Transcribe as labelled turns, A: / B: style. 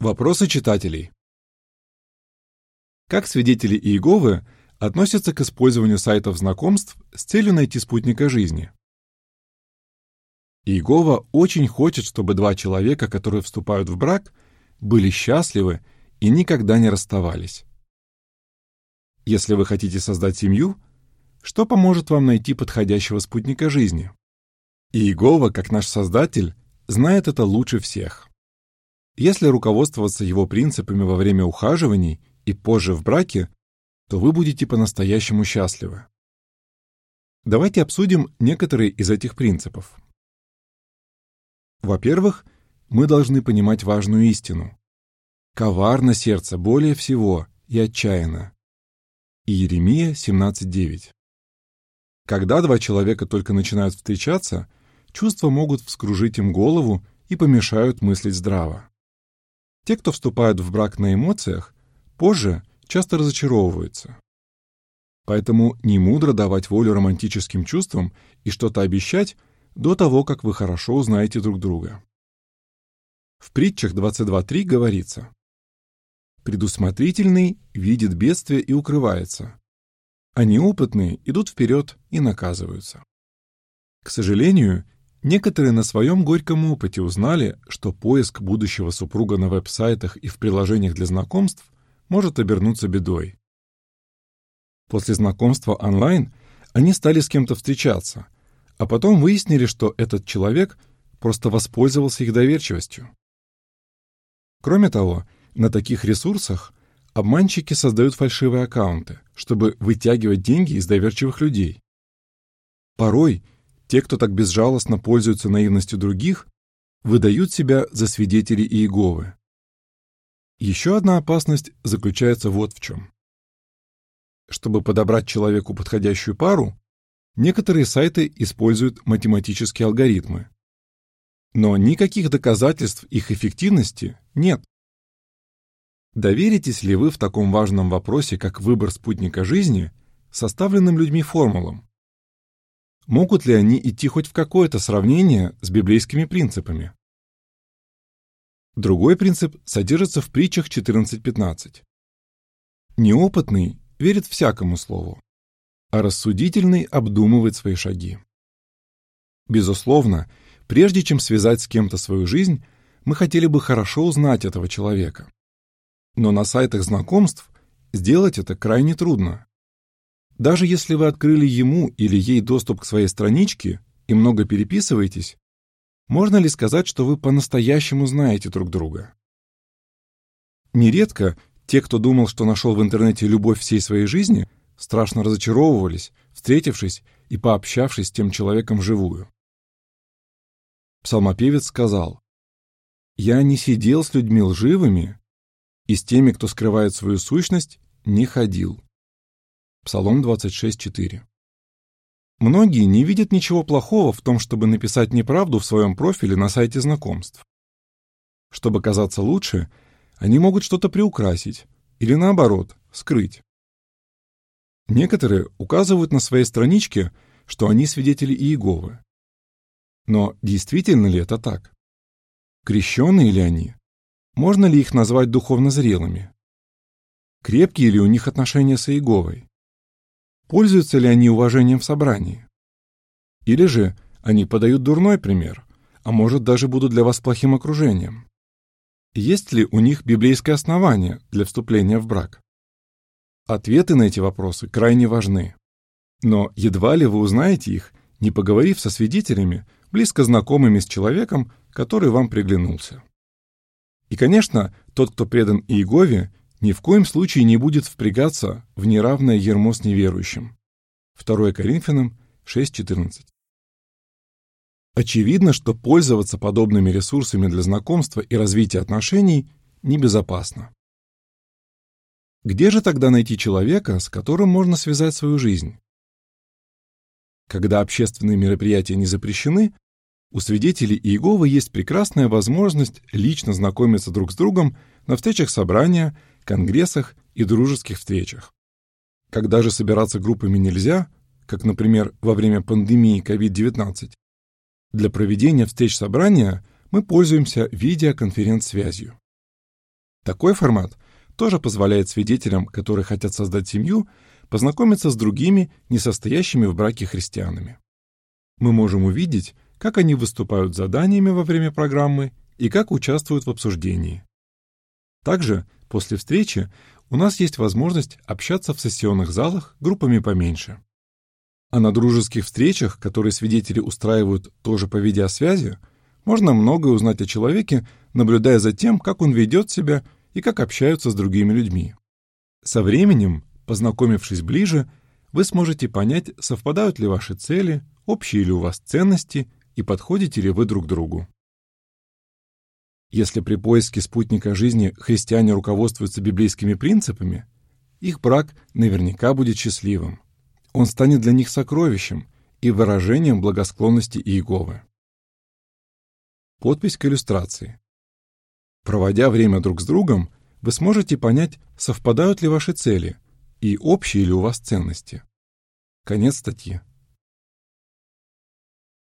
A: Вопросы читателей. Как свидетели Иеговы относятся к использованию сайтов знакомств с целью найти спутника жизни? Иегова очень хочет, чтобы два человека, которые вступают в брак, были счастливы и никогда не расставались. Если вы хотите создать семью, что поможет вам найти подходящего спутника жизни? Иегова, как наш Создатель, знает это лучше всех. Если руководствоваться его принципами во время ухаживаний и позже в браке, то вы будете по-настоящему счастливы. Давайте обсудим некоторые из этих принципов. Во-первых, мы должны понимать важную истину. Коварно сердце более всего и отчаянно. Иеремия 17.9 Когда два человека только начинают встречаться, чувства могут вскружить им голову и помешают мыслить здраво. Те, кто вступают в брак на эмоциях, позже часто разочаровываются. Поэтому не мудро давать волю романтическим чувствам и что-то обещать до того, как вы хорошо узнаете друг друга. В притчах 22.3 говорится «Предусмотрительный видит бедствие и укрывается, а неопытные идут вперед и наказываются». К сожалению, Некоторые на своем горьком опыте узнали, что поиск будущего супруга на веб-сайтах и в приложениях для знакомств может обернуться бедой. После знакомства онлайн они стали с кем-то встречаться, а потом выяснили, что этот человек просто воспользовался их доверчивостью. Кроме того, на таких ресурсах обманщики создают фальшивые аккаунты, чтобы вытягивать деньги из доверчивых людей. Порой – те, кто так безжалостно пользуются наивностью других, выдают себя за свидетелей Иеговы. Еще одна опасность заключается вот в чем. Чтобы подобрать человеку подходящую пару, некоторые сайты используют математические алгоритмы. Но никаких доказательств их эффективности нет. Доверитесь ли вы в таком важном вопросе, как выбор спутника жизни, составленным людьми формулам? Могут ли они идти хоть в какое-то сравнение с библейскими принципами? Другой принцип содержится в притчах 14.15. Неопытный верит всякому слову, а рассудительный обдумывает свои шаги. Безусловно, прежде чем связать с кем-то свою жизнь, мы хотели бы хорошо узнать этого человека. Но на сайтах знакомств сделать это крайне трудно. Даже если вы открыли ему или ей доступ к своей страничке и много переписываетесь, можно ли сказать, что вы по-настоящему знаете друг друга? Нередко те, кто думал, что нашел в интернете любовь всей своей жизни, страшно разочаровывались, встретившись и пообщавшись с тем человеком вживую. Псалмопевец сказал, «Я не сидел с людьми лживыми, и с теми, кто скрывает свою сущность, не ходил». Псалом 26.4. Многие не видят ничего плохого в том, чтобы написать неправду в своем профиле на сайте знакомств. Чтобы казаться лучше, они могут что-то приукрасить или, наоборот, скрыть. Некоторые указывают на своей страничке, что они свидетели Иеговы. Но действительно ли это так? Крещенные ли они? Можно ли их назвать духовно зрелыми? Крепкие ли у них отношения с Иеговой? Пользуются ли они уважением в собрании? Или же они подают дурной пример, а может даже будут для вас плохим окружением? Есть ли у них библейское основание для вступления в брак? Ответы на эти вопросы крайне важны. Но едва ли вы узнаете их, не поговорив со свидетелями, близко знакомыми с человеком, который вам приглянулся. И, конечно, тот, кто предан Иегове, ни в коем случае не будет впрягаться в неравное ермо с неверующим. 2 Коринфянам 6.14 Очевидно, что пользоваться подобными ресурсами для знакомства и развития отношений небезопасно. Где же тогда найти человека, с которым можно связать свою жизнь? Когда общественные мероприятия не запрещены, у свидетелей Иеговы есть прекрасная возможность лично знакомиться друг с другом на встречах собрания, конгрессах и дружеских встречах. Когда же собираться группами нельзя, как, например, во время пандемии COVID-19, для проведения встреч собрания мы пользуемся видеоконференц-связью. Такой формат тоже позволяет свидетелям, которые хотят создать семью, познакомиться с другими, не в браке христианами. Мы можем увидеть, как они выступают заданиями во время программы и как участвуют в обсуждении. Также после встречи у нас есть возможность общаться в сессионных залах группами поменьше. А на дружеских встречах, которые свидетели устраивают тоже по видеосвязи, можно многое узнать о человеке, наблюдая за тем, как он ведет себя и как общаются с другими людьми. Со временем, познакомившись ближе, вы сможете понять, совпадают ли ваши цели, общие ли у вас ценности и подходите ли вы друг другу. Если при поиске спутника жизни христиане руководствуются библейскими принципами, их брак наверняка будет счастливым. Он станет для них сокровищем и выражением благосклонности Иеговы. Подпись к иллюстрации. Проводя время друг с другом, вы сможете понять, совпадают ли ваши цели и общие ли у вас ценности. Конец статьи.